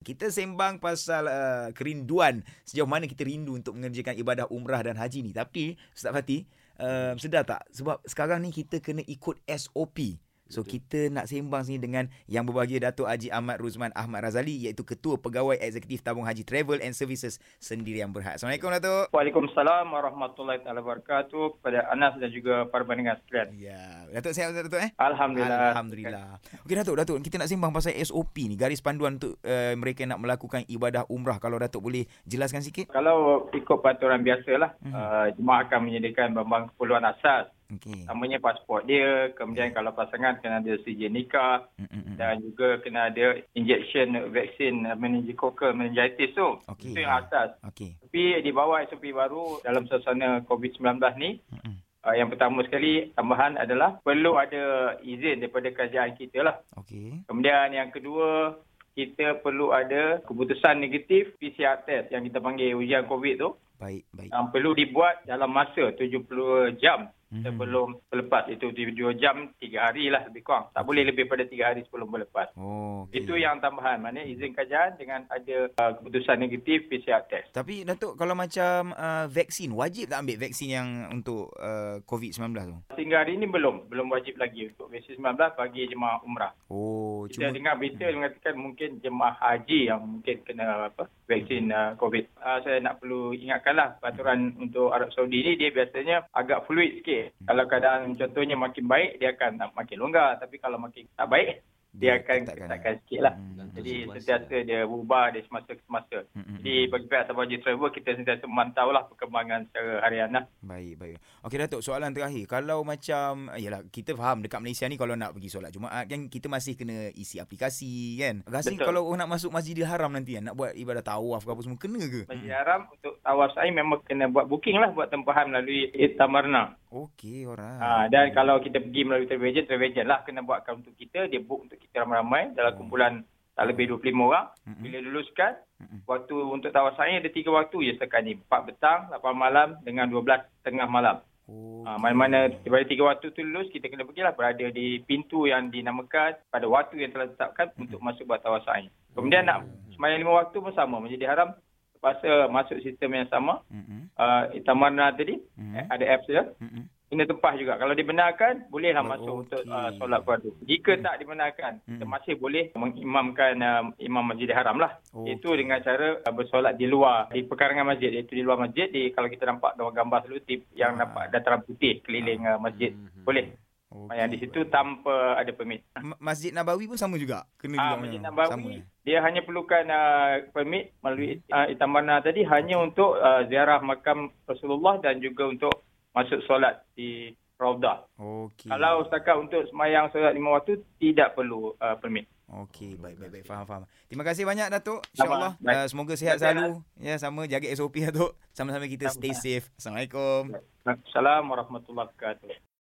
Kita sembang pasal uh, kerinduan sejauh mana kita rindu untuk mengerjakan ibadah umrah dan haji ni. Tapi Ustaz Fatih, uh, sedar tak? Sebab sekarang ni kita kena ikut SOP. So kita nak sembang sini dengan yang berbahagia Datuk Haji Ahmad Ruzman Ahmad Razali iaitu Ketua Pegawai Eksekutif Tabung Haji Travel and Services Sendirian Berhad. Assalamualaikum Datuk. Waalaikumsalam warahmatullahi taala wabarakatuh kepada Anas dan juga para pendengar sekalian. Ya, Datuk sihat Datuk eh? Alhamdulillah. Alhamdulillah. Okey Datuk, Datuk kita nak sembang pasal SOP ni, garis panduan untuk uh, mereka nak melakukan ibadah umrah. Kalau Datuk boleh jelaskan sikit. Kalau ikut peraturan biasalah, Mhm. uh, jemaah akan menyediakan barang keperluan asas. Okey. Namanya pasport dia, kemudian kalau pasangan kena ada sijil nikah Mm, mm, mm. dan juga kena ada injection vaksin meningococcal meningitis tu. Okey. Itu yang asas. Okey. Tapi di bawah SOP baru dalam suasana COVID-19 ni, Mm, mm. uh, yang pertama sekali tambahan adalah perlu ada izin daripada kerajaan kita lah. Okey. Kemudian yang kedua, kita perlu ada keputusan negatif PCR test yang kita panggil ujian COVID tu. Baik, baik. Yang perlu dibuat dalam masa 70 jam. Sebelum berlepas. Itu 7 jam, 3 hari lah lebih kurang. Tak boleh lebih pada 3 hari sebelum berlepas. Oh, okey. Itu yang tambahan. Maknanya izin kerajaan dengan ada uh, keputusan negatif PCR test. Tapi Datuk kalau macam uh, vaksin wajib tak ambil vaksin yang untuk uh, COVID-19 tu? Sehingga hari ini belum. Belum wajib lagi untuk vaksin 19 bagi jemaah umrah. Oh, Kita cuma dengar berita mengatakan mungkin jemaah haji yang mungkin kena apa vaksin uh, COVID. Uh, saya nak perlu ingatkanlah peraturan untuk Arab Saudi ni dia biasanya agak fluid sikit. Kalau keadaan contohnya makin baik dia akan makin longgar tapi kalau makin tak baik dia akan ketatkan. ketatkan sikit lah. Hmm. Jadi sentiasa dia berubah dari semasa ke semasa. Hmm, hmm, Jadi bagi pihak Sabah Haji Travel kita sentiasa memantau lah perkembangan secara harian lah. Baik, baik. Okey Datuk, soalan terakhir. Kalau macam yalah kita faham dekat Malaysia ni kalau nak pergi solat Jumaat kan kita masih kena isi aplikasi kan. Rasa kalau orang nak masuk Masjidil Haram nanti kan nak buat ibadah tawaf ke apa semua kena ke? Masjid Haram untuk tawaf sa'i memang kena buat booking lah buat tempahan melalui Itamarna. Okey, alright. Ha, dan kalau kita pergi melalui travel agent, travel agent lah kena buat account untuk kita. Dia book untuk kita ramai-ramai dalam Oh. kumpulan tak lebih 25 orang. Bila luluskan, waktu untuk tawaf sa'i ada tiga waktu je setakat ni. 4 petang, 8 malam dengan 12 tengah malam. Oh. Ha, mana-mana daripada tiga waktu tu lulus, kita kena pergilah berada di pintu yang dinamakan pada waktu yang telah ditetapkan untuk masuk buat tawaf sa'i. Kemudian nak semayang lima waktu pun sama. Menjadi haram terpaksa masuk sistem yang sama. Mm-mm. Uh, Itamarna tadi, Mm-mm. eh, ada apps dia Mm-mm. Kena tempah juga. Kalau dibenarkan, bolehlah Oh, masuk untuk uh, solat fardu. Jika tak dibenarkan, kita Hmm. masih boleh mengimamkan uh, imam Masjidil Haram lah. Oh, Itu dengan cara uh, bersolat di luar, di pekarangan masjid. Iaitu di luar masjid, di, kalau kita nampak gambar selutip yang Ah. nampak dataran putih keliling uh, masjid. Boleh. Okey. Yang di situ tanpa ada permit. Ma- Masjid Nabawi pun sama juga. Kena Ah, juga Masjid. Nabawi, Sama, eh? dia hanya perlukan uh, permit melalui uh, Itamana tadi hanya untuk uh, ziarah makam Rasulullah dan juga untuk masuk solat di Raudah. Okey. Kalau setakat untuk semayang solat lima waktu, tidak perlu uh, permit. Okey, baik baik baik faham faham. Terima kasih banyak Datuk. Insya-Allah. Baik. uh, semoga sihat Terima kasih, selalu. Ya sama jaga SOP Datuk. Sama-sama kita Sama. stay safe. Assalamualaikum. Assalamualaikum warahmatullahi wabarakatuh.